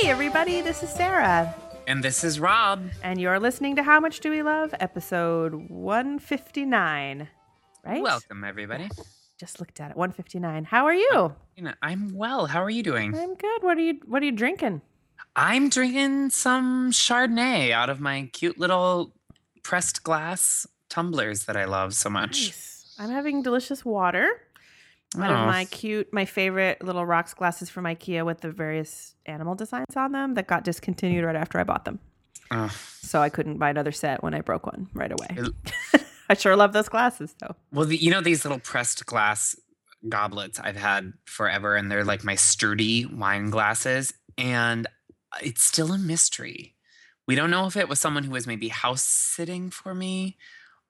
Hey, everybody, this is Sarah, And this is Rob. and you're listening to How Much Do We Love, episode 159. Right? Welcome, everybody. Just looked at it. 159. How are you? You know, I'm well. How are you doing? I'm good. What are you What are you drinking? I'm drinking some Chardonnay out of my cute little pressed glass tumblers that I love so much. Nice. I'm having delicious water out of my cute, my favorite little rocks glasses from IKEA with the various animal designs on them that got discontinued right after I bought them. Oh, So I couldn't buy another set when I broke one right away. it- I sure love those glasses though. well, the, you know these little pressed glass goblets I've had forever, and they're like my sturdy wine glasses, and it's still a mystery. We don't know if it was someone who was maybe house sitting for me,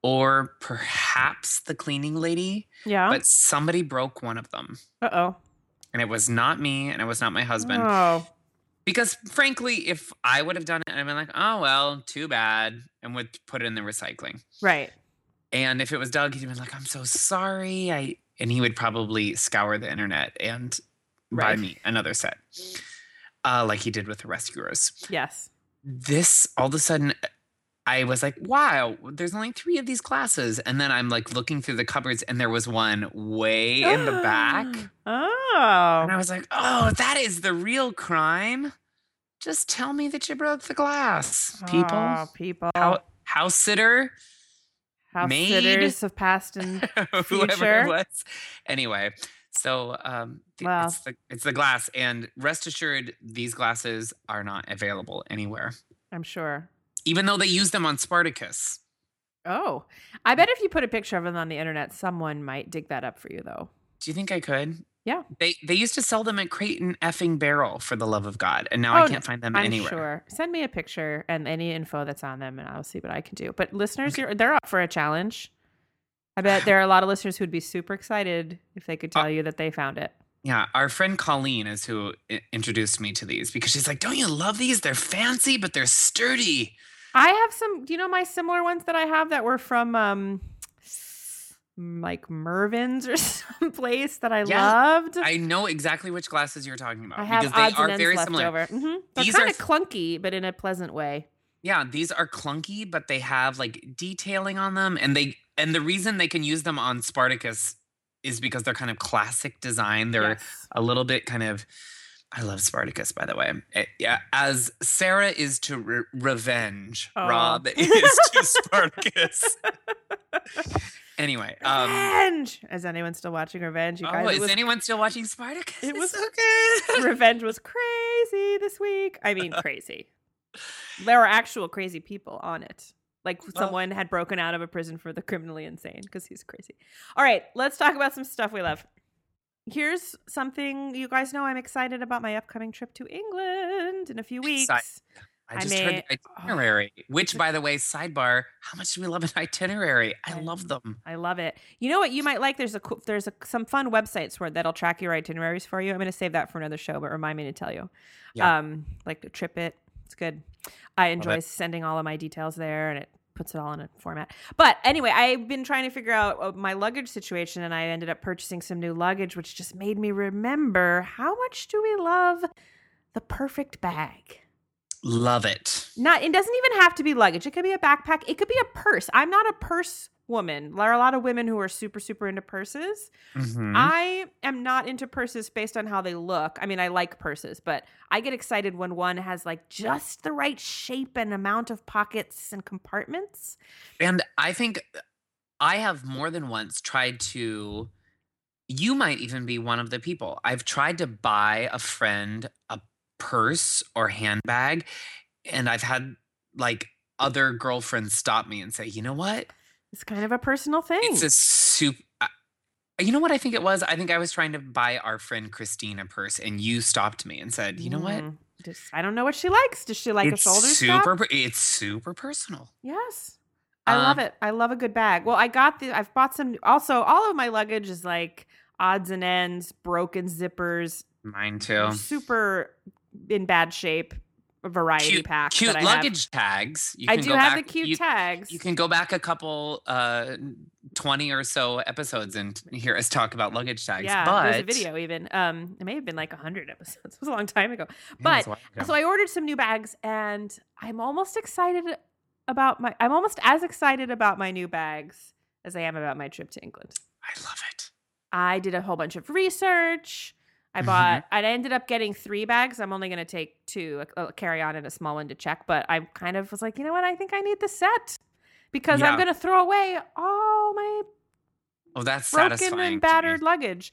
or perhaps the cleaning lady. Yeah. But somebody broke one of them. Uh oh. and it was not me and it was not my husband Oh. because frankly if i would have done it i'd been like oh well too bad and would put it in the recycling Right. and if it was doug he'd been like i'm so sorry i and he would probably scour the internet and buy me another set uh, like he did with the rescuers Yes. this all of a sudden I was like, wow, there's only three of these glasses. And then I'm like looking through the cupboards and there was one way in the back. Oh. And I was like, oh, that is the real crime. Just tell me that you broke the glass, people. Oh, people. How, house sitter, House maid. sitters of past and whoever Future. it was. Anyway, so um, Wow. it's, the, it's the glass. And rest assured, these glasses are not available anywhere, I'm sure. Even though they use them on Spartacus. Oh, I bet if you put a picture of them on the internet, someone might dig that up for you, though. Do you think I could? Yeah. They they used to sell them at Crate and effing Barrel for the love of God, and now Oh, I can't find them I'm anywhere. sure. Send me a picture and any info that's on them, and I'll see what I can do. But listeners, you're, they're up for a challenge. I bet there are a lot of listeners who'd be super excited if they could Uh, tell you that they found it. Yeah, our friend Colleen is who introduced me to these because she's like, "Don't you love these? They're fancy, but they're sturdy." I have some. Do you know my similar ones that I have that were from um, like Mervyn's or some place that I Yeah, loved? I know exactly which glasses you're talking about I have because they odds are and very left similar. over. hmm They're kind of clunky, but in a pleasant way. Yeah, these are clunky, but they have like detailing on them, and they and the reason they can use them on Spartacus is because they're kind of classic design. They're Yes. a little bit kind of I love Spartacus, by the way. Eh, yeah, as Sarah is to re- revenge, Aw. Rob is to Spartacus. anyway, um, Revenge. Is anyone still watching Revenge? You guys, oh, it is was, anyone still watching Spartacus? it was- good. Revenge was crazy this week. I mean, crazy. There were actual crazy people on it. Like Well- someone had broken out of a prison for the criminally insane because he's crazy. All right, let's talk about some stuff we love. Here's something you guys know I'm excited about my upcoming trip to England in a few weeks. I I just may- heard the itinerary, which, by the way, sidebar, how much do we love an itinerary? I I love them. I love it. You know what you might like? There's a there's a, some fun websites where that'll track your itineraries for you. I'm going to save that for another show, but remind me to tell you. Yeah. Um, like TripIt, it's good. I enjoy sending all of my details there, and it puts it all in a format. But anyway, I've been trying to figure out uh, my luggage situation, and I ended up purchasing some new luggage, which just made me remember how much do we love the perfect bag. Love it. Not it doesn't even have to be luggage. It could be a backpack. It could be a purse. I'm not a purse woman. There are a lot of women who are super super into purses. Mhm. I am not into purses based on how they look. I mean, I like purses, but I get excited when one has like just the right shape and amount of pockets and compartments. And I think I have more than once tried to. You might even be one of the people. I've tried to buy a friend a purse or handbag, and I've had like other girlfriends stop me and say, you know what? It's kind of a personal thing. It's a soup. You know what I think it was? I think I was trying to buy our friend Christine a purse, and you stopped me and said, "You know what? Mm, Just I don't know what she likes. Does she like it's a shoulder strap? super. per- It's super personal." Yes. I love Um, it. I love a good bag. Well, I got the I've bought some also all of my luggage is like odds and ends, broken zippers, Mine too. super in bad shape variety Cute, packs. cute that I have. luggage tags. You I can do have back, the cute you, tags. You can go back a couple uh, 20 or so episodes and hear us talk about luggage tags. Yeah, but there's a video even. Um, it may have been like hundred episodes. It was a long time ago. Yeah, it was But ago. so I ordered some new bags, and I'm almost excited about my. I'm almost as excited about my new bags as I am about my trip to England. I love it. I did a whole bunch of research. I Mhm. bought. I ended up getting three bags. I'm only going to take two, a, a carry on and a small one to check. But I kind of was like, you know what? I think I need the set because I'm going to throw away all my Oh, that's broken satisfying. to me. and battered luggage.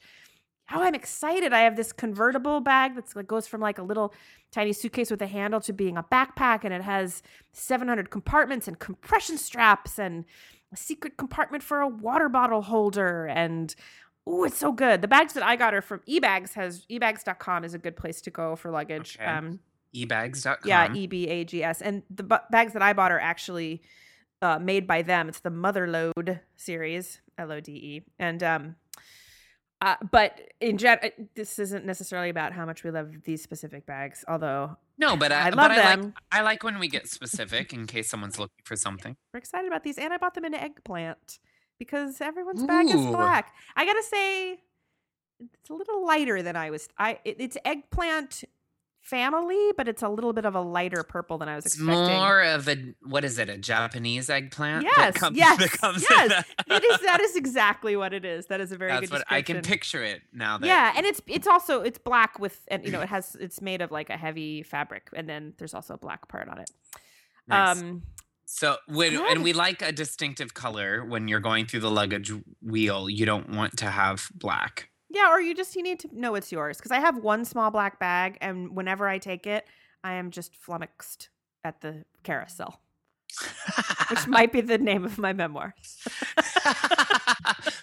Oh, I'm excited. I have this convertible bag that's like goes from like a little tiny suitcase with a handle to being a backpack and it has 700 compartments and compression straps and a secret compartment for a water bottle holder and oh, it's so good. The bags that I got are from eBags has ebags.com is a good place to go for luggage. Okay. Um ebags.com. yeah, E B A G S. And the bu- bags that I bought are actually uh, made by them. It's the Mother Lode series, L O D E. And um, uh, but in gen, uh, this isn't necessarily about how much we love these specific bags. Although No, but I, I but love I like them. I like when we get specific in case someone's looking for something. we're excited about these, and I bought them in eggplant because everyone's bag is black. I gotta say, it's a little lighter than I was. I it, it's eggplant family, but it's a little bit of a lighter purple than I was It's expecting. more of a what is it? A Japanese eggplant? Yes, comes- yes, comes yes. it is that is exactly what it is. That is a very That's good what I can picture it now. That yeah, and it's it's also it's black with and you know it has it's made of like a heavy fabric and then there's also a black part on it. Nice. Um So when good. and we like a distinctive color when you're going through the luggage wheel. You don't want to have black. yeah, or you just you need to know it's yours because I have one small black bag and whenever I take it, I am just flummoxed at the carousel, which might be the name of my memoir.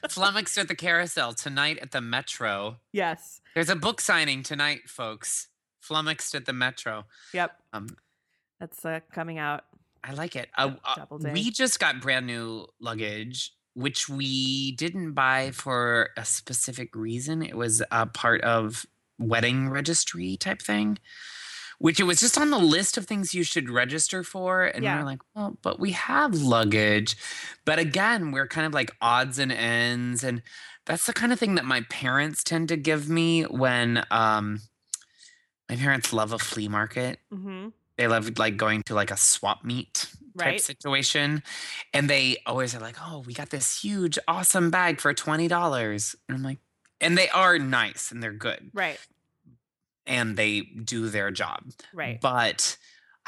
Flummoxed at the carousel tonight at the Metro. Yes. There's a book signing tonight, folks. Flummoxed at the Metro. Yep. Um, That's uh, coming out. I like it. Uh, uh, Double day. we just got brand new luggage, which we didn't buy for a specific reason. It was a part of wedding registry type thing, which it was just on the list of things you should register for. And we Yeah. were like, well, but we have luggage. But again, we're kind of like odds and ends. And that's the kind of thing that my parents tend to give me when um, my parents love a flea market Mm-hmm. They love like going to like a swap meet type Right. situation and they always are like oh we got this huge awesome bag for $20 and i'm like and they are nice and they're good Right. and they do their job Right. but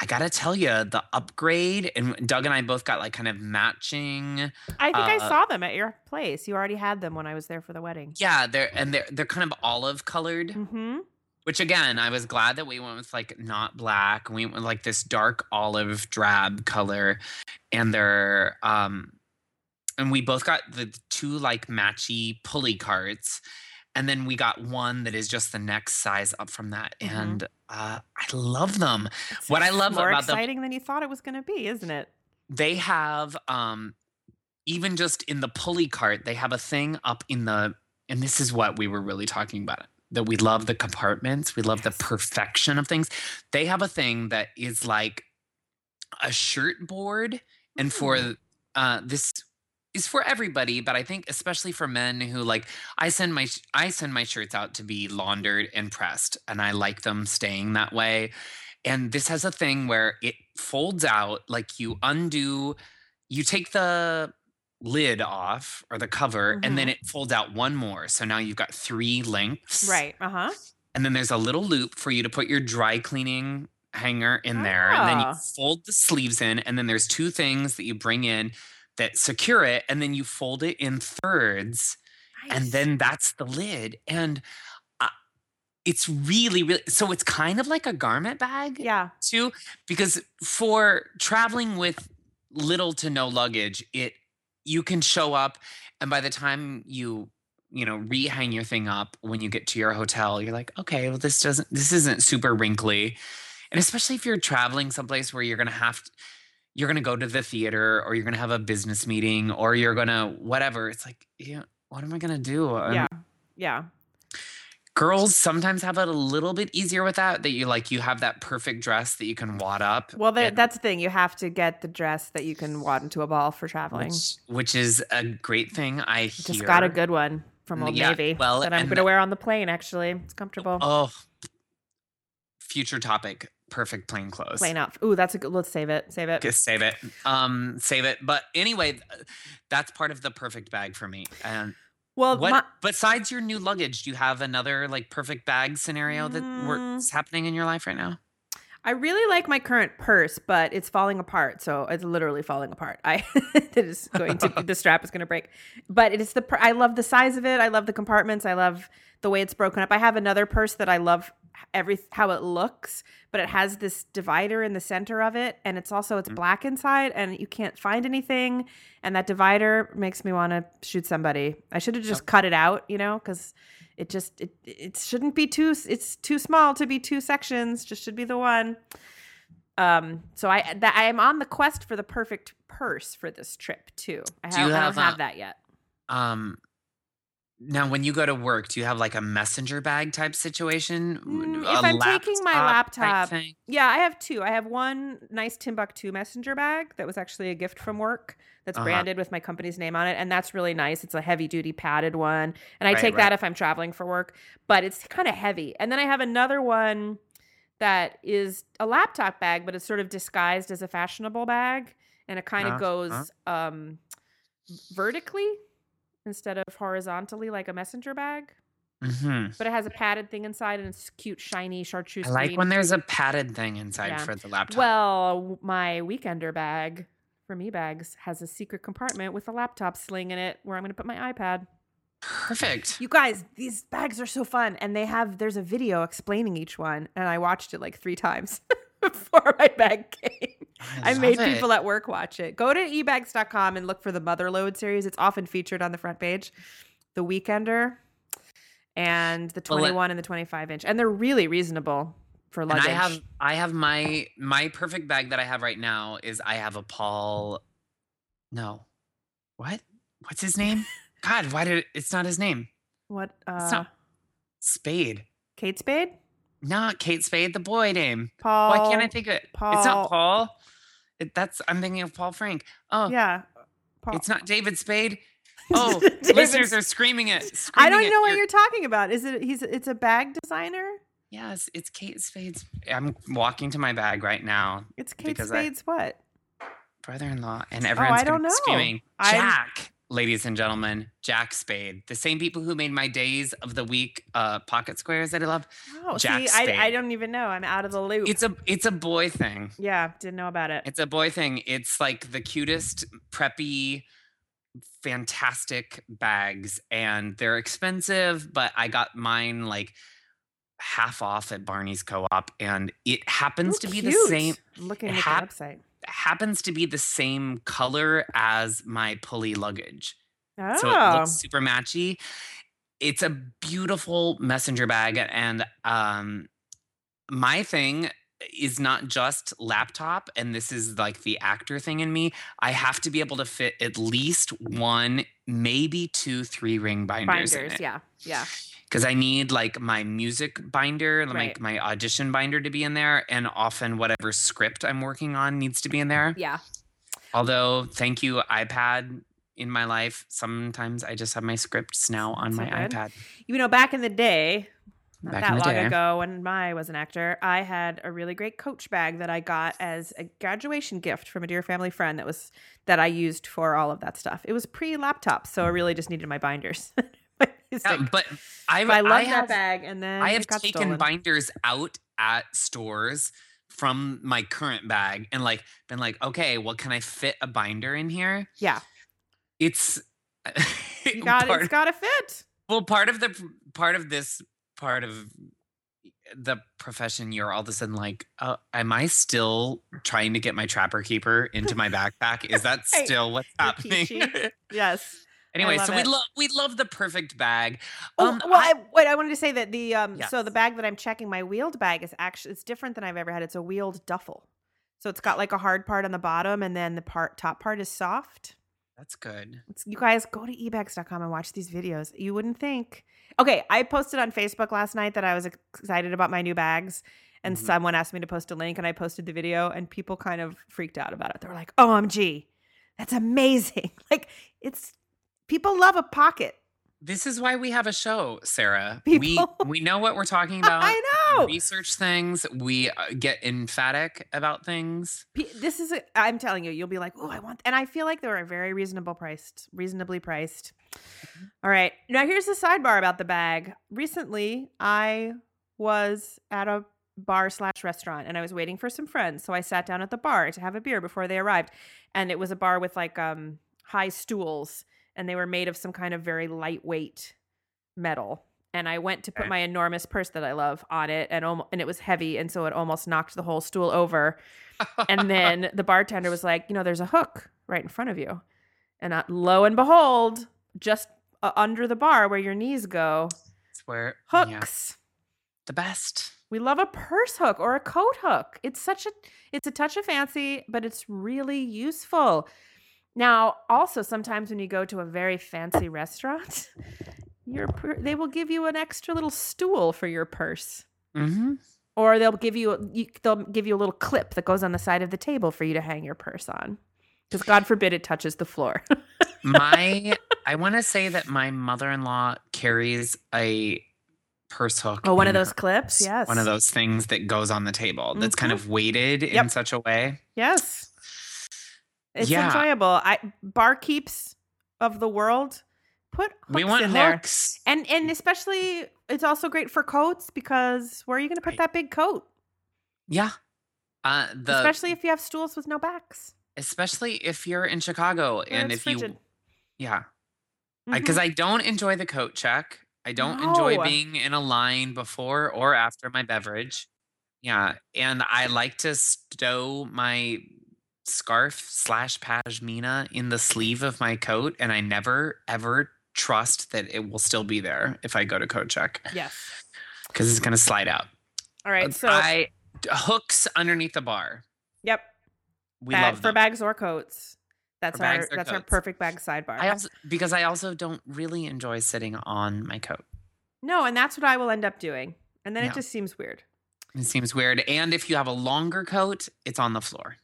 i gotta tell you the upgrade and doug and i both got like kind of matching I think I uh, saw them at your place. You already had them when I was there for the wedding. yeah they're and they're they're kind of olive colored Mm-hmm. Which again, I was glad that we went with like not black. We went with like this dark olive drab color, and they're um, and we both got the two like matchy pulley carts, and then we got one that is just the next size up from that, Mhm. and uh, I love them. What I love more about them- exciting than you thought it was going to be, isn't it? They have um, even just in the pulley cart, they have a thing up in the, and this is what we were really talking about that we love the compartments. We love Yes. the perfection of things. They have a thing that is like a shirt board, and for Mm. uh, this is for everybody, but I think especially for men who like I send my I send my shirts out to be laundered and pressed, and I like them staying that way. And this has a thing where it folds out, like you undo, you take the lid off or the cover, and then it folds out one more. So now you've got three lengths. Right. Uh huh. And then there's a little loop for you to put your dry cleaning hanger in there. And then you Ah. fold the sleeves in. And then there's two things that you bring in that secure it. And then you fold it in thirds. And then that's the lid. And uh, it's really, really, so it's kind of like a garment bag yeah. too, because for traveling with little to no luggage, it you can show up, and by the time you you know rehang your thing up when you get to your hotel, you're like, okay, well this doesn't this isn't super wrinkly, and especially if you're traveling someplace where you're gonna have to, you're gonna go to the theater or you're gonna have a business meeting or you're gonna whatever. It's like, yeah, what am I gonna do? Um, Yeah. Yeah. Girls sometimes have it a little bit easier with that. That you like, you have that perfect dress that you can wad up. Well, that, and- that's the thing. You have to get the dress that you can wad into a ball for traveling. which, which is a great thing. I Just hear. got a good one from Mm, Old yeah, Navy well, that I'm going to the- wear on the plane. Actually, it's comfortable. Oh, future topic. Perfect plain clothes. Plane out. Ooh, that's a good. Let's save it. Save it. Just save it. Um, save it. But anyway, that's part of the perfect bag for me. And Well, what my, besides your new luggage, do you have another like perfect bag scenario that Mm. works happening in your life right now? I really like my current purse, but it's falling apart. So it's literally falling apart. I it is going to the strap is going to break. But it is the I love the size of it. I love the compartments. I love the way it's broken up. I have another purse that I love every how it looks, but it has this divider in the center of it and it's also it's Mm. black inside and you can't find anything and that divider makes me want to shoot somebody. I should have just cut it out, you know, cuz it just it it shouldn't be too it's too small to be two sections just should be the one um so i that i am on the quest for the perfect purse for this trip too i, have, I have don't have a- that yet Um, now when you go to work, do you have like a messenger bag type situation? Mm, if I'm taking my laptop type laptop- thing? yeah i have two i have one nice Timbuk2 messenger bag that was actually a gift from work that's Uh-huh. branded with my company's name on it and that's really nice it's a heavy duty padded one and i Right, take right. that if i'm traveling for work but it's kind of heavy and then i have another one that is a laptop bag but it's sort of disguised as a fashionable bag and it kind of Uh-huh. goes um vertically instead of horizontally like a messenger bag hmm but it has a padded thing inside and it's cute shiny chartreuse I like green. when there's a padded thing inside Yeah. for the laptop. Well, my weekender bag from eBags has a secret compartment with a laptop sling in it where I'm going to put my iPad. perfect. You guys, these bags are so fun and they have there's a video explaining each one and I watched it like 3 times before my bag came. I, made it. people at work watch it. Go to ebags.com and look for the Mother Lode series. It's often featured on the front page. The Weekender and the Well, let- 21 and the 25 inch. And they're really reasonable for And luggage. I have I have my my perfect bag that I have right now is I have a Paul No. What? What's his name? God, why did it, it's not his name? what uh not Spade. Kate Spade? Not Kate Spade, the boy name. Paul. Why can't I think of it? Paul. It's not Paul. It, that's I'm thinking of Paul Frank. Oh, Yeah. Paul. it's not David Spade. Oh, listeners are screaming it. I don't know what you're talking about. Is it he's it's a bag designer? Yes, it's Kate Spade's. I'm walking to my bag right now. It's Kate Because I- Spade's what? brother-in-law, and oh, everyone's Oh, I don't know. screaming, Jack, ladies and gentlemen, Jack Spade, the same people who made my days of the week uh, pocket squares that I love. Oh, Jack see, I, I don't even know. I'm out of the loop. It's a it's a boy thing. yeah, didn't know about it. It's a boy thing. It's like the cutest, preppy, fantastic bags, and they're expensive, but I got mine like half off at Barney's Co-op, and it happens Ooh, to be the same I'm looking at hap- the website. Happens to be the same color as my pulley luggage. Oh, So it looks super matchy. It's a beautiful messenger bag. And um my thing is not just laptop, and this is like the actor thing in me. I have to be able to fit at least one, maybe two, three ring binders. binders. Yeah, yeah. Because I need like my music binder, like Right. my audition binder to be in there, and often whatever script I'm working on needs to be in there. Yeah. Although, thank you, iPad in my life. Sometimes I just have my scripts now on So my good. iPad. You know, back in the day, not Back that long day. ago when I was an actor, I had a really great coach bag that I got as a graduation gift from a dear family friend that was that I used for all of that stuff. It was pre-laptop, so I really just needed my binders. My. Yeah, but I've, I love I that bag, and then I have taken stolen. binders out at stores from my current bag and like been like, okay, well, can I fit a binder in here? Yeah, It's you got it's got to fit. well, part of the part of this part of the profession, you're all of a sudden like, uh, am I still trying to get my trapper keeper into my backpack? Is that still what's happening? Yes. anyway, so we love we love the perfect bag. Oh, Um, well, I- I, wait. I wanted to say that the um, so the bag that I'm checking, my wheeled bag is actually it's different than I've ever had. It's a wheeled duffel, so it's got like a hard part on the bottom, and then the part top part is soft. That's good. It's- you guys go to ebags.com and watch these videos. You wouldn't think. Okay, I posted on Facebook last night that I was excited about my new bags, and Mhm. someone asked me to post a link, and I posted the video, and people kind of freaked out about it. They were like, "OMG, that's amazing!" Like it's people love a pocket. This is why we have a show, Sarah. People- We we know what we're talking about. I Research things. We uh, get emphatic about things. This is. A, I'm telling you, you'll be like, "Oh, I want," and I feel like they were a very reasonable priced, reasonably priced. All right, now here's the sidebar about the bag. Recently, I was at a bar slash restaurant, and I was waiting for some friends, so I sat down at the bar to have a beer before they arrived, and it was a bar with like um high stools, and they were made of some kind of very lightweight metal. And I went to put my enormous purse that I love on it, and almo- and it was heavy, and so it almost knocked the whole stool over and then the bartender was like, you know, there's a hook right in front of you. And uh, lo and behold, just uh, under the bar where your knees go, It's where yeah, hooks. the best. We love a purse hook or a coat hook. It's such a it's a touch of fancy, but it's really useful. Now, also sometimes when you go to a very fancy restaurant, your they will give you an extra little stool for your purse. hmm Or they'll give you, you they'll give you a little clip that goes on the side of the table for you to hang your purse on. Because God forbid it touches the floor. My, I want to say that my mother-in-law carries a purse hook. oh, one of those clips? Yes. One of those things that goes on the table. That's kind Mhm. of weighted in such a way. Yes. It's Yeah. enjoyable. I barkeeps of the world put hooks we want in there. And and especially it's also great for coats because where are you going to put Right. that big coat? Yeah. Uh, the especially if you have stools with no backs. especially if you're in Chicago and if you frigid. yeah Mhm. because I don't enjoy the coat check. I don't enjoy being in a line before or after my beverage. Yeah, and I like to stow my scarf slash pashmina in the sleeve of my coat, and I never ever trust that it will still be there if I go to coat check yes. because it's gonna slide out. All right. So I hooks underneath the bar. yep. We bag- love for bags or coats. That's For our that's our perfect bag sidebar. I also because I also don't really enjoy sitting on my coat. no, and that's what I will end up doing. And then Yeah. it just seems weird. It seems weird. And if you have a longer coat, it's on the floor.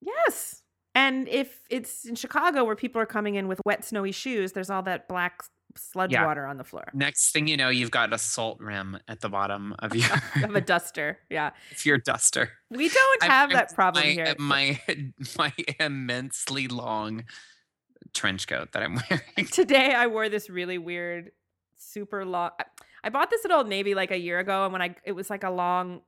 Yes. And if it's in Chicago where people are coming in with wet, snowy shoes, there's all that black sludge Yeah. water on the floor. Next thing you know, you've got a salt rim at the bottom of your You have a duster. Yeah. of your duster. We don't have that problem my, here. My my immensely long trench coat that I'm wearing. Today I wore this really weird, super long. I- I bought this at Old Navy like a year ago, and when I it was like a long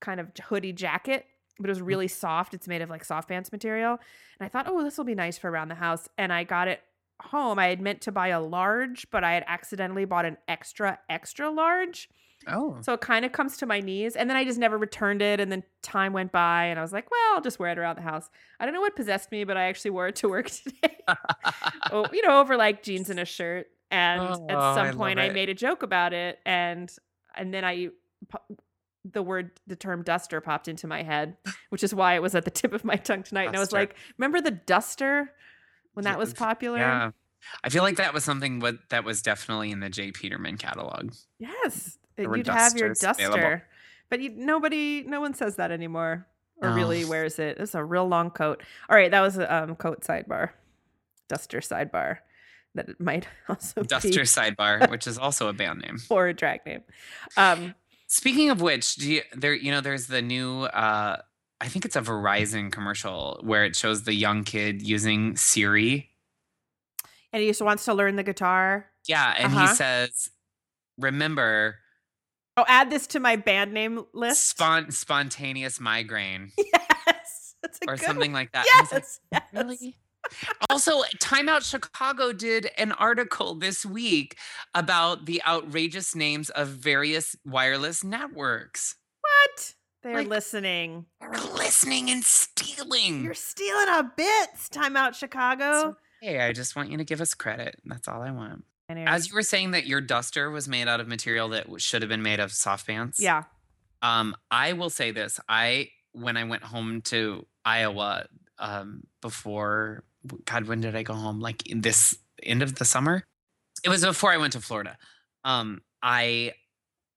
kind of hoodie jacket, but it was really soft. It's made of like soft pants material, and I thought, oh, this will be nice for around the house. And I got it home. I had meant to buy a large, but I had accidentally bought an extra extra large. Oh. So it kind of comes to my knees. And then I just never returned it. And then time went by and I was like, well, I'll just wear it around the house. I don't know what possessed me, but I actually wore it to work today. oh, you know, over like jeans and a shirt. And Oh, at some love point I made a joke about it. And and then I the word the term duster popped into my head, which is why it was at the tip of my tongue tonight. And I was like, remember the duster when that was popular? yeah. I feel like that was something what that was definitely in the J. Peterman catalog. Yes, you'd have your dusters available. duster, but you, nobody, no one says that anymore, or really wears it. It's a real long coat. All right, that was a um, coat sidebar, duster sidebar. That it might also Duster be Sidebar, which is also a band name. or a drag name. Um, Speaking of which, do you, there you know there's the new uh I think it's a Verizon commercial where it shows the young kid using Siri. and he just wants to learn the guitar. Yeah, and Uh-huh. he says, "Remember, Oh, add this to my band name list. spon- spontaneous migraine yes, that's a or good something one. like that." Was like, Yes, yes. Really? Also, Time Out Chicago did an article this week about the outrageous names of various wireless networks. What? They're Like- listening. They're listening and stealing. You're stealing our bits. Time out, Chicago. Hey, I just want you to give us credit. That's all I want. As you were saying that your duster was made out of material that should have been made of soft pants. yeah. Um, I will say this. I when I went home to Iowa um before God, when did I go home? Like in this end of the summer? It was before I went to Florida. Um, I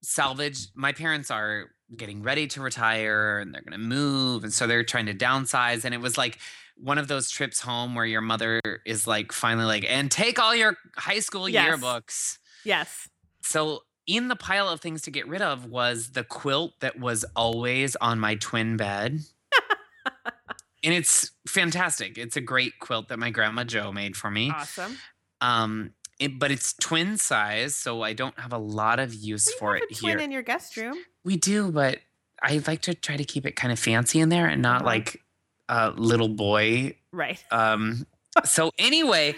salvaged. My parents are getting ready to retire and they're going to move, and so they're trying to downsize. And it was like one of those trips home where your mother is like finally like, and take all your high school Yes. yearbooks. Yes. So in the pile of things to get rid of was the quilt that was always on my twin bed. And it's fantastic. It's a great quilt that my grandma Joe made for me. Awesome. Um it, but it's twin size, so I don't have a lot of use We for have it a twin here. in your guest room. we do, but I like to try to keep it kind of fancy in there and not Uh-huh. like a little boy Right. um, so anyway,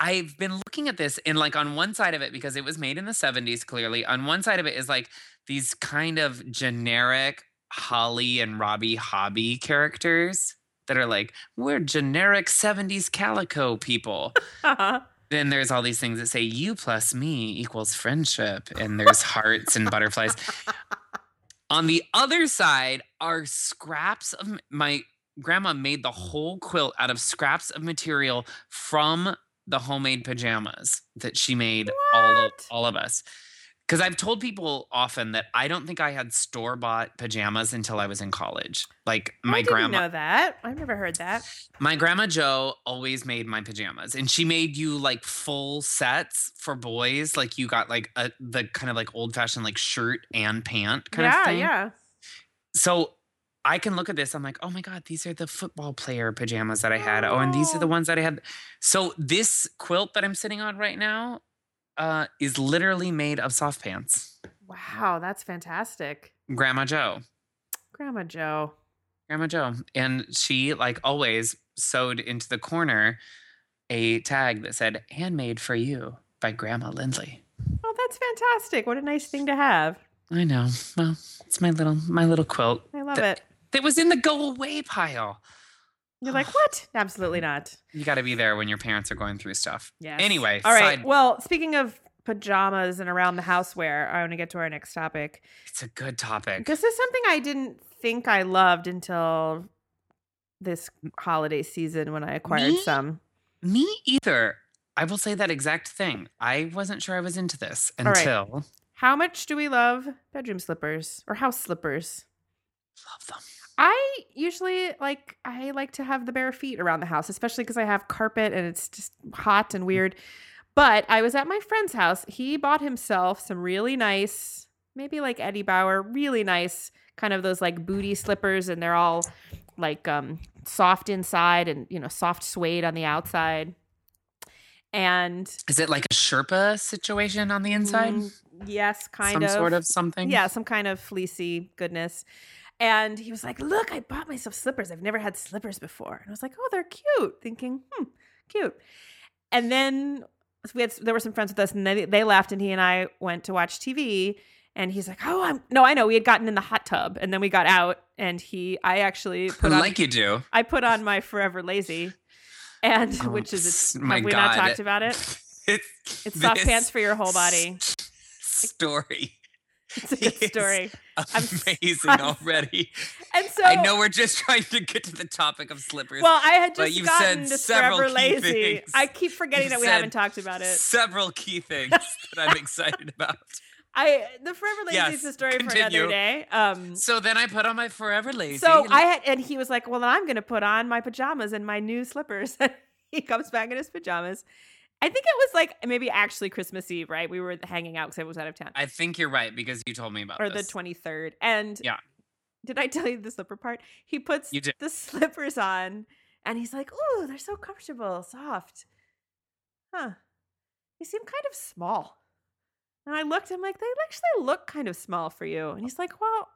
I've been looking at this and like on one side of it because it was made in the 70s clearly. On one side of it is like these kind of generic Holly and Robbie hobby characters that are like we're generic 70s calico people. Uh-huh. then there's all these things that say you plus me equals friendship and there's hearts and butterflies. On the other side are scraps of my grandma made the whole quilt out of scraps of material from the homemade pajamas that she made all of all of us. Cuz I've told people often that I don't think I had store-bought pajamas until I was in college. Like my I didn't grandma know that. I've never heard that. my grandma Joe always made my pajamas, and she made you like full sets for boys. Like you got like a the kind of like old fashioned like shirt and pant kind yeah, of thing. yeah. yeah. So I can look at this. I'm like, oh my god, these are the football player pajamas that I had. Oh, and these are the Oh. ones that I had. So this quilt that I'm sitting on right now uh, is literally made of soft pants. Wow, that's fantastic. Grandma Joe. Grandma Joe. Grandma Joe. And she, like always, sewed into the corner a tag that said, handmade for you by Grandma Lindley. Oh, that's fantastic. What a nice thing to have. I know. Well, it's my little my little quilt I love The- it. that was in the go away pile. You're like, what? Absolutely not. You got to be there when your parents are going through stuff. Yeah. Anyway, All right. side- Well, speaking of pajamas and around the house wear, I want to get to our next topic. It's a good topic. This is something I didn't think I loved until this holiday season when I acquired Me? some. Me either. I will say that exact thing. I wasn't sure I was into this All right. until How much do we love bedroom slippers or house slippers? love them. I usually like I like to have the bare feet around the house, especially because I have carpet and it's just hot and weird. But I was at my friend's house. He bought himself some really nice, maybe like Eddie Bauer, really nice kind of those like booty slippers, and they're all like um soft inside and you know soft suede on the outside. And Is it like a Sherpa situation on the inside? mm, yes, kind Some of sort of something? yeah, some kind of fleecy goodness. And he was like, Look, I bought myself slippers. I've never had slippers before. And I was like, Oh, they're cute. Thinking, hmm, cute. And then we had there were some friends with us and they, they left and he and I went to watch TV. And he's like, Oh, I'm no, I know. We had gotten in the hot tub and then we got out and he I actually put on like you do. I put on my Forever Lazy. And Oh, which is s- have my we not talked about it? It's, It's soft pants for your whole body. Story. It's a good story. Amazing I'm- already. And so I know we're just trying to get to the topic of slippers. Well, I had just you've gotten said several Lazy. things. I keep forgetting You've that we haven't talked about it. Several key things that I'm excited about. I the Forever Lazy is Yes, a story for another day. Um, So then I put on my Forever Lazy. so I had, and he was like, "Well, then I'm going to put on my pajamas and my new slippers." he comes back in his pajamas. I think it was like maybe actually Christmas Eve, right? We were hanging out because I was out of town, I think you're right because you told me about or the 23rd. And Yeah. did I tell you the slipper part? He puts the slippers on, and he's like, "Ooh, they're so comfortable, soft." Huh? They seem kind of small. And I looked. I'm like, they actually look kind of small for you. And he's like, well,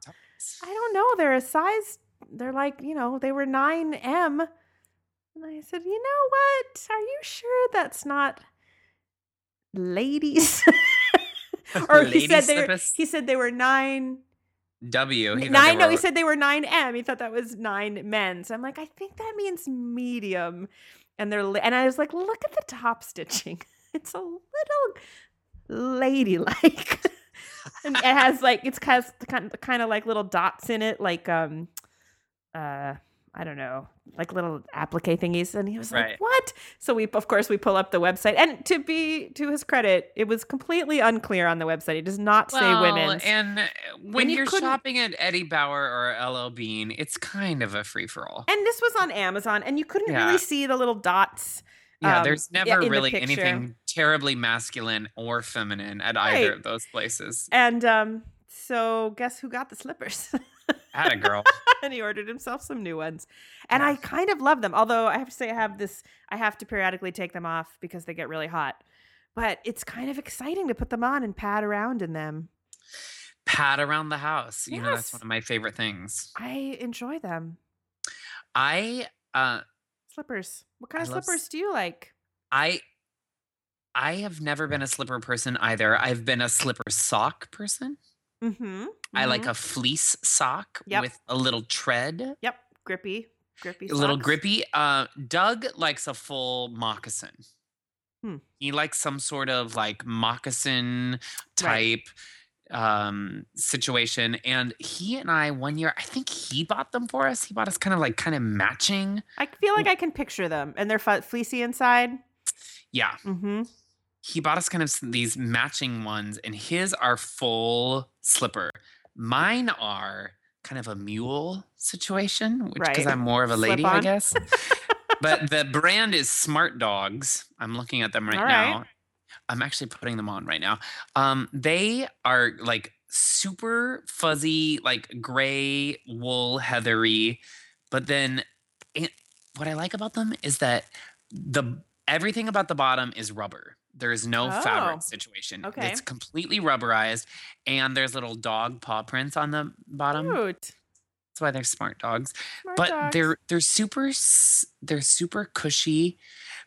I don't know. They're a size. They're like, you know, they were nine M. And I said, you know what? Are you sure that's not ladies? or he said they were, he said they were nine W. he nine. No, he said they were nine M. He thought that was nine men. So I'm like, I think that means medium. And they're and I was like, look at the top stitching. It's a little ladylike. and it has like it's has kind of, kind of like little dots in it, like um, uh, I don't know, like little applique thingies. And he was Right. like, what? So we, of course, we pull up the website. And to be, to his credit, it was completely unclear on the website. It does not say women. And when you you're shopping at Eddie Bauer or LL Bean, it's kind of a free for all. And this was on Amazon, and you couldn't Yeah. really see the little dots. Yeah, um, there's never the really anything terribly masculine or feminine at Right. either of those places. And um, so guess who got the slippers? At a girl. and he ordered himself some new ones. And I kind of love them. Although I have to say I have this I have to periodically take them off because they get really hot. But it's kind of exciting to put them on and pad around in them. Pat around the house. You know, that's one of my favorite things. I enjoy them. I uh Slippers. What kind I of s- slippers do you like? I I have never been a slipper person either. I've been a slipper sock person. Mm-hmm. I like a fleece sock Yep. with a little tread, Yep. Grippy. Grippy. a little grippy. Uh, Doug likes a full moccasin. Hmm. He likes some sort of like moccasin Right. type um situation and he and I one year I think he bought them for us he bought us kind of like kind of matching I feel like I can picture them. And they're fleecy inside. yeah Mm-hmm. he bought us kind of these matching ones and his are full slipper. Mine are kind of a mule situation which because Right. i'm more of a lady i guess. But the brand is smart dogs. I'm looking at them right right. now. I'm actually putting them on right now. Um they are like super fuzzy like gray wool heathery. But then it, what i like about them is that the everything about the bottom is rubber there is no Oh, fabric situation okay. it's completely rubberized and there's little dog paw prints on the bottom Cute. that's why they're smart dogs Smart but dogs. they're they're super they're super cushy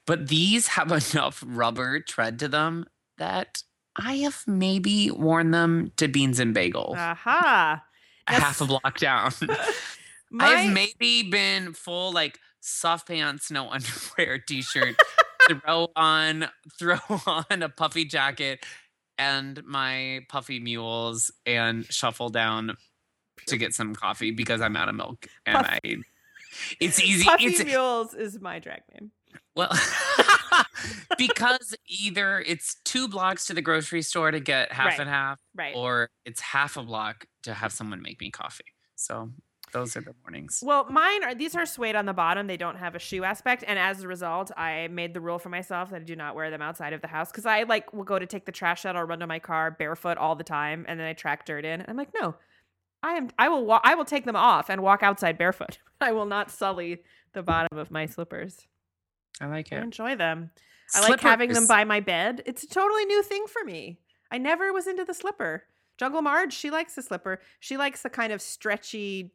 but these have enough rubber tread to them that i have maybe worn them to beans and bagel Aha. a half a block down My, i've maybe been full like soft pants no underwear t-shirt throw on throw on a puffy jacket and my puffy mules and shuffle down to get some coffee because i'm out of milk and Puff- i it's easy Puffy it's Mules is my drag name. well because either it's two blocks to the grocery store to get half Right. and half Right. or it's half a block to have someone make me coffee so those are the mornings Well, mine are these are suede on the bottom. They don't have a shoe aspect, and as a result, I made the rule for myself that I do not wear them outside of the house because I like will go to take the trash out or run to my car barefoot all the time, and then I track dirt in. I'm like, no, I am. I will. Wa- I will take them off and walk outside barefoot. I will not sully the bottom of my slippers. i like I it enjoy them. I like having them by my bed. It's a totally new thing for me. I never was into the slipper. Jungle Marge, she likes the slipper. She likes the kind of stretchy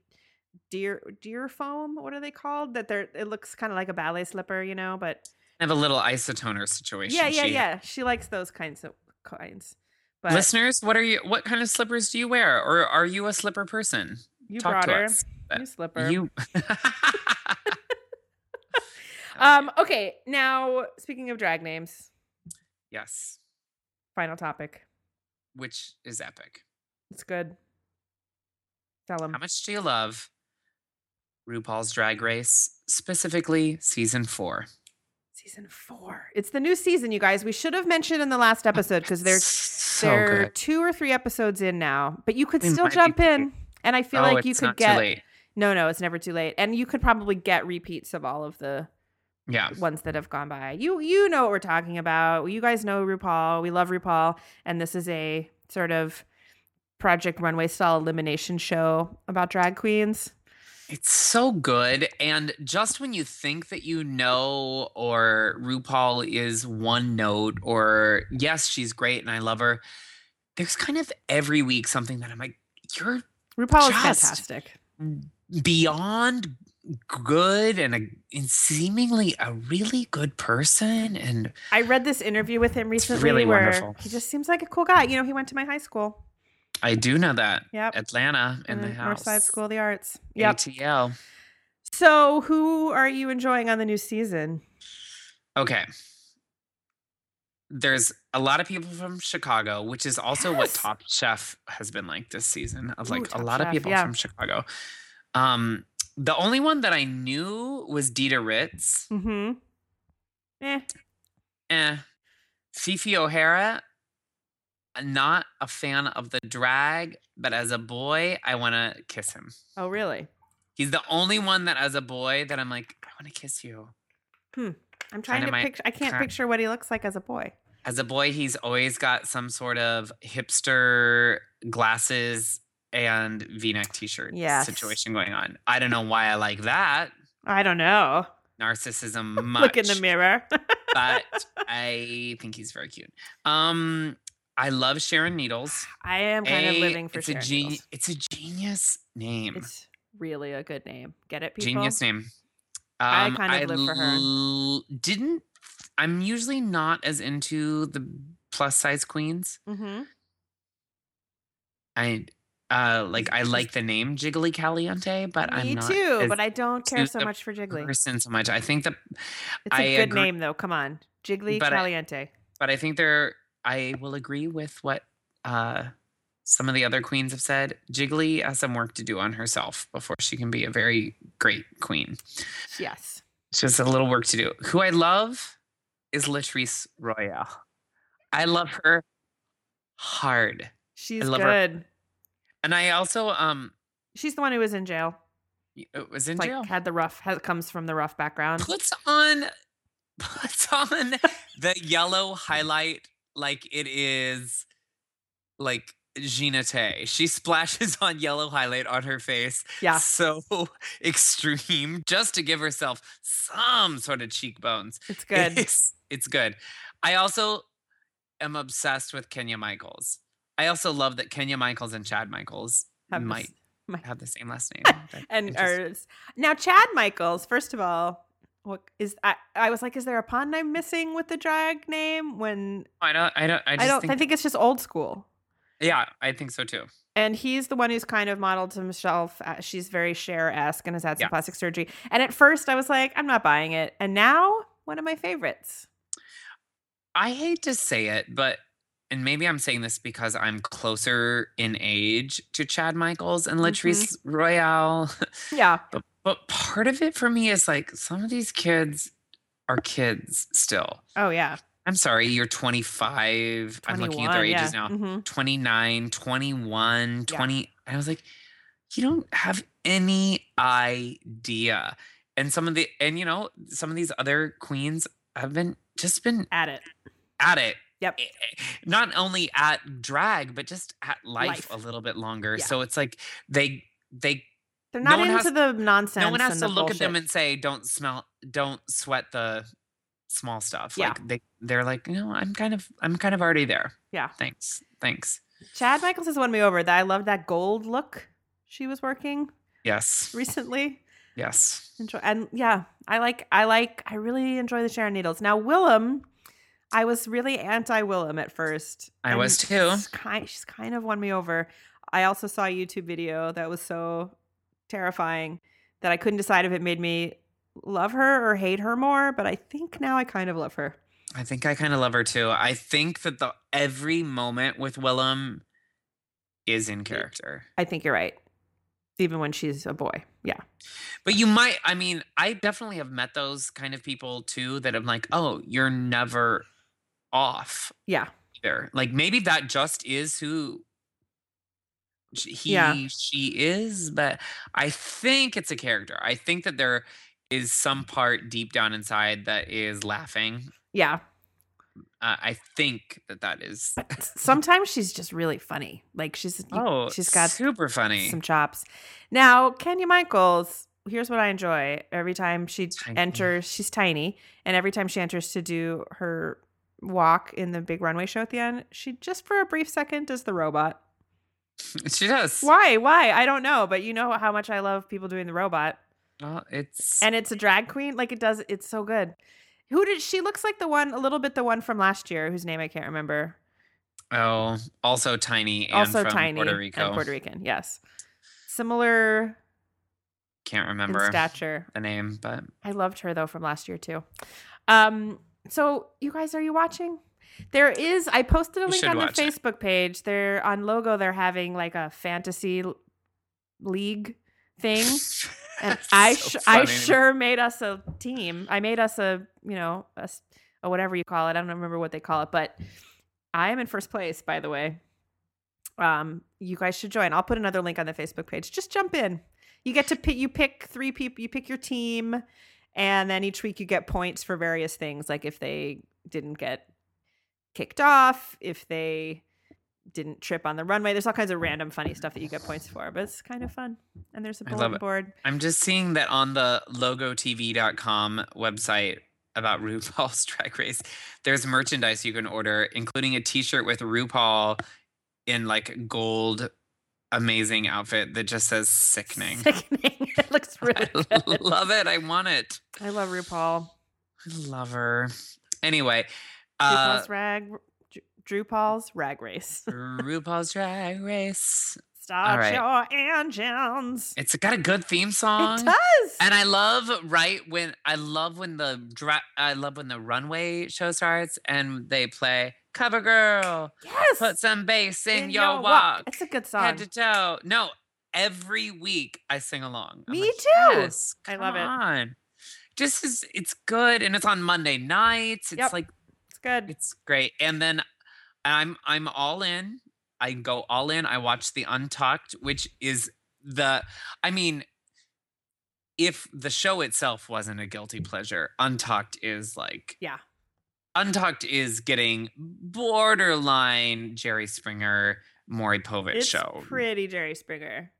deer deer foam. What are they called? That they're it looks kind of like a ballet slipper, you know, but have a little isotoner situation yeah, yeah, She- yeah. She likes those kinds of kinds. But listeners what are you what kind of slippers do you wear or are you a slipper person you talk brought her. us You slipper. you um okay, now speaking of drag names, yes final topic. which is epic It's good. Tell them. how much do you love rupaul's drag race specifically season four Season four. It's the new season, you guys. We should have mentioned in the last oh, episode because they're so they're two or three episodes in now, but you could We still jump in. And I feel oh, like you could get too late no, no, it's never too late, and you could probably get repeats of all of the yeah ones that have gone by. You you know what we're talking about. You guys know RuPaul. We love RuPaul, and this is a sort of Project Runway style elimination show about drag queens. It's so good. And just when you think that you know, or RuPaul is one note, or yes, she's great and I love her, there's kind of every week something that I'm like, you're RuPaul is fantastic. beyond good and, a, and seemingly a really good person. And I read this interview with him recently really where wonderful. he just seems like a cool guy. You know, he went to my high school. I do know that. Yep. Atlanta in the and house. Northside School of the Arts. Yep. ATL. So, who are you enjoying on the new season? Okay. There's a lot of people from Chicago, which is also what Top Chef has been like this season. Of Ooh, like a Top lot of people yeah. from Chicago. Um, The only one that I knew was Dida Ritz. Mm-hmm. Eh. Eh. Phi Phi O'Hara, not a fan of the drag, but as a boy, I want to kiss him. Oh, really? He's the only one that, as a boy, that I'm like, I want to kiss you. Hmm. I'm trying to picture. I can't picture what he looks like as a boy. As a boy, he's always got some sort of hipster glasses and V-neck T-shirt Yes. situation going on. I don't know why I like that I don't know. narcissism much. Look in the mirror. but I think he's very cute. Um, I love Sharon Needles. I am kind of living for it's Sharon a gen- Needles. It's a genius name. It's really a good name. Get it, people? genius name. I Um, kind of live for her. l- Didn't I'm usually not as into the plus size queens. Mm-hmm. I uh like I like the name Jiggly Caliente, but I'm Me not too, as but I don't care so much for Jiggly. person so much. I think that It's a I good agree- name though. Come on, Jiggly But I- Caliente. but I think there I will agree with what uh some of the other queens have said. Jiggly has some work to do on herself before she can be a very great queen. yes. It's just a little work to do. Who I love is Latrice Royale. I love her hard. She's love her. good. And I also um She's the one who was in jail. it was in like jail. had the rough has, comes from the rough background. Puts on puts on the yellow highlight like it is like Gina Tay. She splashes on yellow highlight on her face. Yeah. So extreme just to give herself some sort of cheekbones. It's good. It's, it's good. I also am obsessed with Kenya Michaels. I also love that Kenya Michaels and Chad Michaels Have this- might might- have the same last name. and just- now Chad Michaels. First of all, what is I? I was like, is there a pun I'm missing with the drag name? When I don't. I don't. I I, don't, think. I think it's just old school. yeah, I think so too. And he's the one who's kind of modeled himself. uh, She's very Cher esque and has had some Yes. plastic surgery. And at first, I was like, I'm not buying it. And now, one of my favorites. I hate to say it, but and maybe I'm saying this because I'm closer in age to Chad Michaels and Latrice Royale. Yeah, But but part of it for me is like some of these kids are kids still. Oh yeah, I'm sorry, you're 25. I'm looking at their ages yeah. now. Mhm. 29, 21, 20. And I was like, you don't have any idea. And some of the and you know, some of these other queens have been just been At it. at it. Yep. eh, eh, Not only at drag, but just at life, Life. a little bit longer. Yeah. So it's like they they They're No not one into has- the nonsense. no one has to look at them and say, "Don't smell, don't sweat the small stuff." Yeah. Like they, they're like, "No, I'm kind of, I'm kind of already there." Yeah. Thanks, thanks. Chad Michaels has won me over. That I love that gold look she was working Yes, recently. yes. Enjoy and yeah, I like I like I really enjoy the Sharon Needles. Now Willam, I was really anti Willam at first. I was too. She's kind, she's kind of won me over. I also saw a YouTube video that was so terrifying that I couldn't decide if it made me love her or hate her more. But I think now I kind of love her. I think I kind of love her too. I think that the every moment with Willam is in character. I think you're right. Even when she's a boy. Yeah. But you might, I mean, I definitely have met those kind of people too that I'm like, oh, you're never off Yeah. either. Like maybe that just is who he, Yeah. she is, but I think it's a character. I think that there is some part deep down inside that is laughing. Yeah. Uh, I think that that is. Sometimes she's just really funny. Like she's Oh, she's got super funny. some chops. Now, Kenya Michaels, here's what I enjoy. Every time she Tiny. enters, she's tiny, and every time she enters to do her walk in the big runway show at the end, she just for a brief second does the robot. she does. Why? Why? I don't know, but you know how much I love people doing the robot. Well, it's And it's a drag queen. Like it does it's so good. Who did she looks like the one a little bit the one from last year whose name I can't remember. oh, also tiny and also from tiny Puerto Rico. and Puerto Rican. Yes. Similar Can't remember stature. the name, but I loved her though from last year too. Um, so you guys, are you watching? There is. I posted a link on the watch it. Facebook page. They're on logo. They're having like a fantasy league thing. And I so sh- I sure made us a team. I made us a you know a whatever you call it. I don't remember what they call it, but I am in first place. By the way, um, you guys should join. I'll put another link on the Facebook page. Just jump in. You get to pick. You pick three people. You pick your team, and then each week you get points for various things. Like if they didn't get kicked off, if they didn't trip on the runway. There's all kinds of random funny stuff that you get points for, but it's kind of fun. And there's a bulletin board. I'm just seeing that on the logotv.com website about RuPaul's Drag Race, there's merchandise you can order, including a t-shirt with RuPaul in like gold amazing outfit that just says sickening. Sickening. it looks really I good. love it. I want it. I love RuPaul. I love her. Anyway, uh, RuPaul's rag. Drew Paul's rag race. RuPaul's Drag Race. Start right. your engines. It's got a good theme song. It does. And I love right when I love when the dra- I love when the runway show starts and they play Cover Girl, yes. put some bass in, In your, walk, It's a good song. head to toe. No, every week I sing along. I'm Me like, too. Yes, I love it. Just is it's good and it's on Monday nights. It's Yep. like good. it's great. And then I'm I'm all in. I go all in. I watch the Untucked, which is the I mean if the show itself wasn't a guilty pleasure, Untucked is like Yeah. Untucked is getting borderline Jerry Springer, Maury Povich It's show. pretty Jerry Springer.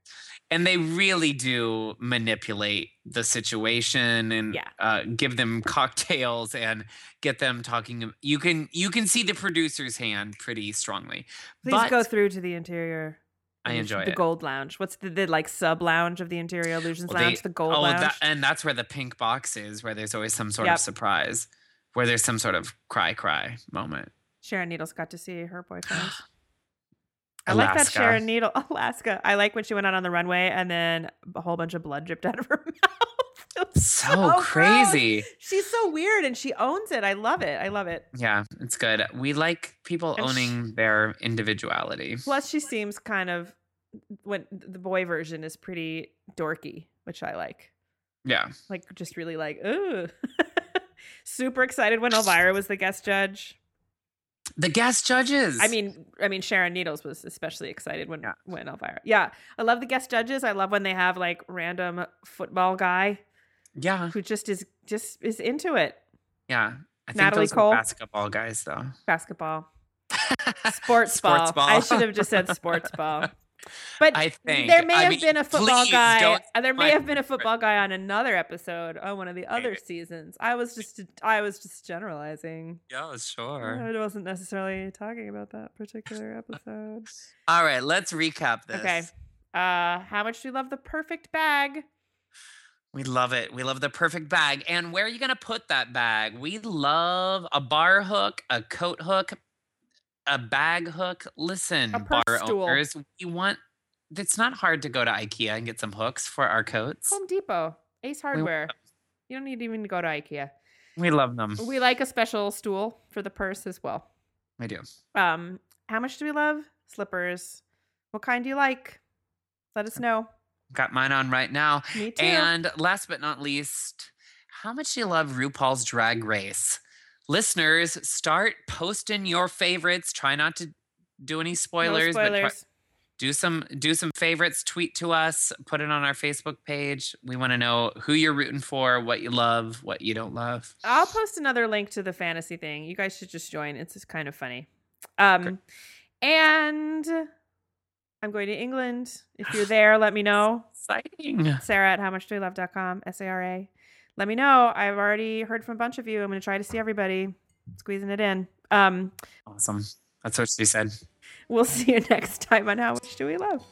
and they really do manipulate the situation and Yeah. uh, give them cocktails and get them talking you can you can see the producer's hand pretty strongly Please but go through to the interior. I enjoy the it. Gold Lounge. What's the, the like sub lounge of the Interior Illusions Well, they- Lounge? The Gold oh Lounge. that and that's where the pink box is where there's always some sort Yep. of surprise where there's some sort of cry cry moment Sharon Needles got to see her boyfriend. I like that Sharon Needle, Alaska. I like when she went out on the runway and then a whole bunch of blood dripped out of her mouth. So, gross. crazy She's so weird and she owns it. I love it. I love it. yeah it's good we like people And owning their individuality Plus, she seems kind of when the boy version is pretty dorky, which I like. yeah Like, just really like, ooh. Super excited when Elvira was the guest judge. The guest judges I mean, I mean, Sharon Needles was especially excited when Yeah. when Elvira. Yeah, I love the guest judges. I love when they have like random football guy yeah who just is just is into it. Yeah. I think Natalie those Cole? basketball guys though. Basketball, sports, ball. Sports ball. I should have just said sports ball. But I think there may I have mean, been a football guy. uh, There may have been a football guy on another episode on one of the other seasons. I was just I was just generalizing. Yeah, sure. I wasn't necessarily talking about that particular episode. All right, let's recap this. Okay. Uh, how much do you love the perfect bag? We love it. We love the perfect bag. And where are you going to put that bag? We love a bar hook, a coat hook, a bag hook. Listen, bar stool. owners, we want it's not hard to go to IKEA and get some hooks for our coats. Home Depot, Ace Hardware. You don't need even to go to IKEA. We love them. We like a special stool for the purse as well. We do. Um, how much do we love slippers? What kind do you like? Let us know. Got mine on right now. Me too. And last but not least, how much do you love RuPaul's Drag Race? Listeners, start posting your favorites. Try not to do any no spoilers, but try- do some do some favorites. Tweet to us. Put it on our Facebook page. We want to know who you're rooting for, what you love, what you don't love. I'll post another link to the fantasy thing. You guys should just join. It's just kind of funny. Um, and I'm going to England. If you're there, let me know. Exciting. Sarah at howmuchdolove.com, S A R A. Let me know. I've already heard from a bunch of you. I'm going to try to see everybody, squeezing it in. Um, Awesome. That's what she said. we'll see you next time on How Much Do We Love.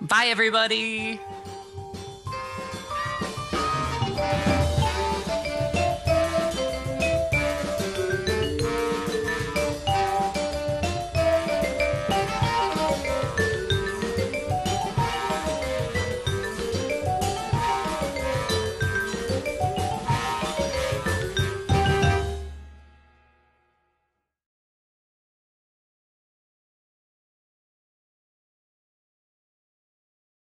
Bye, everybody.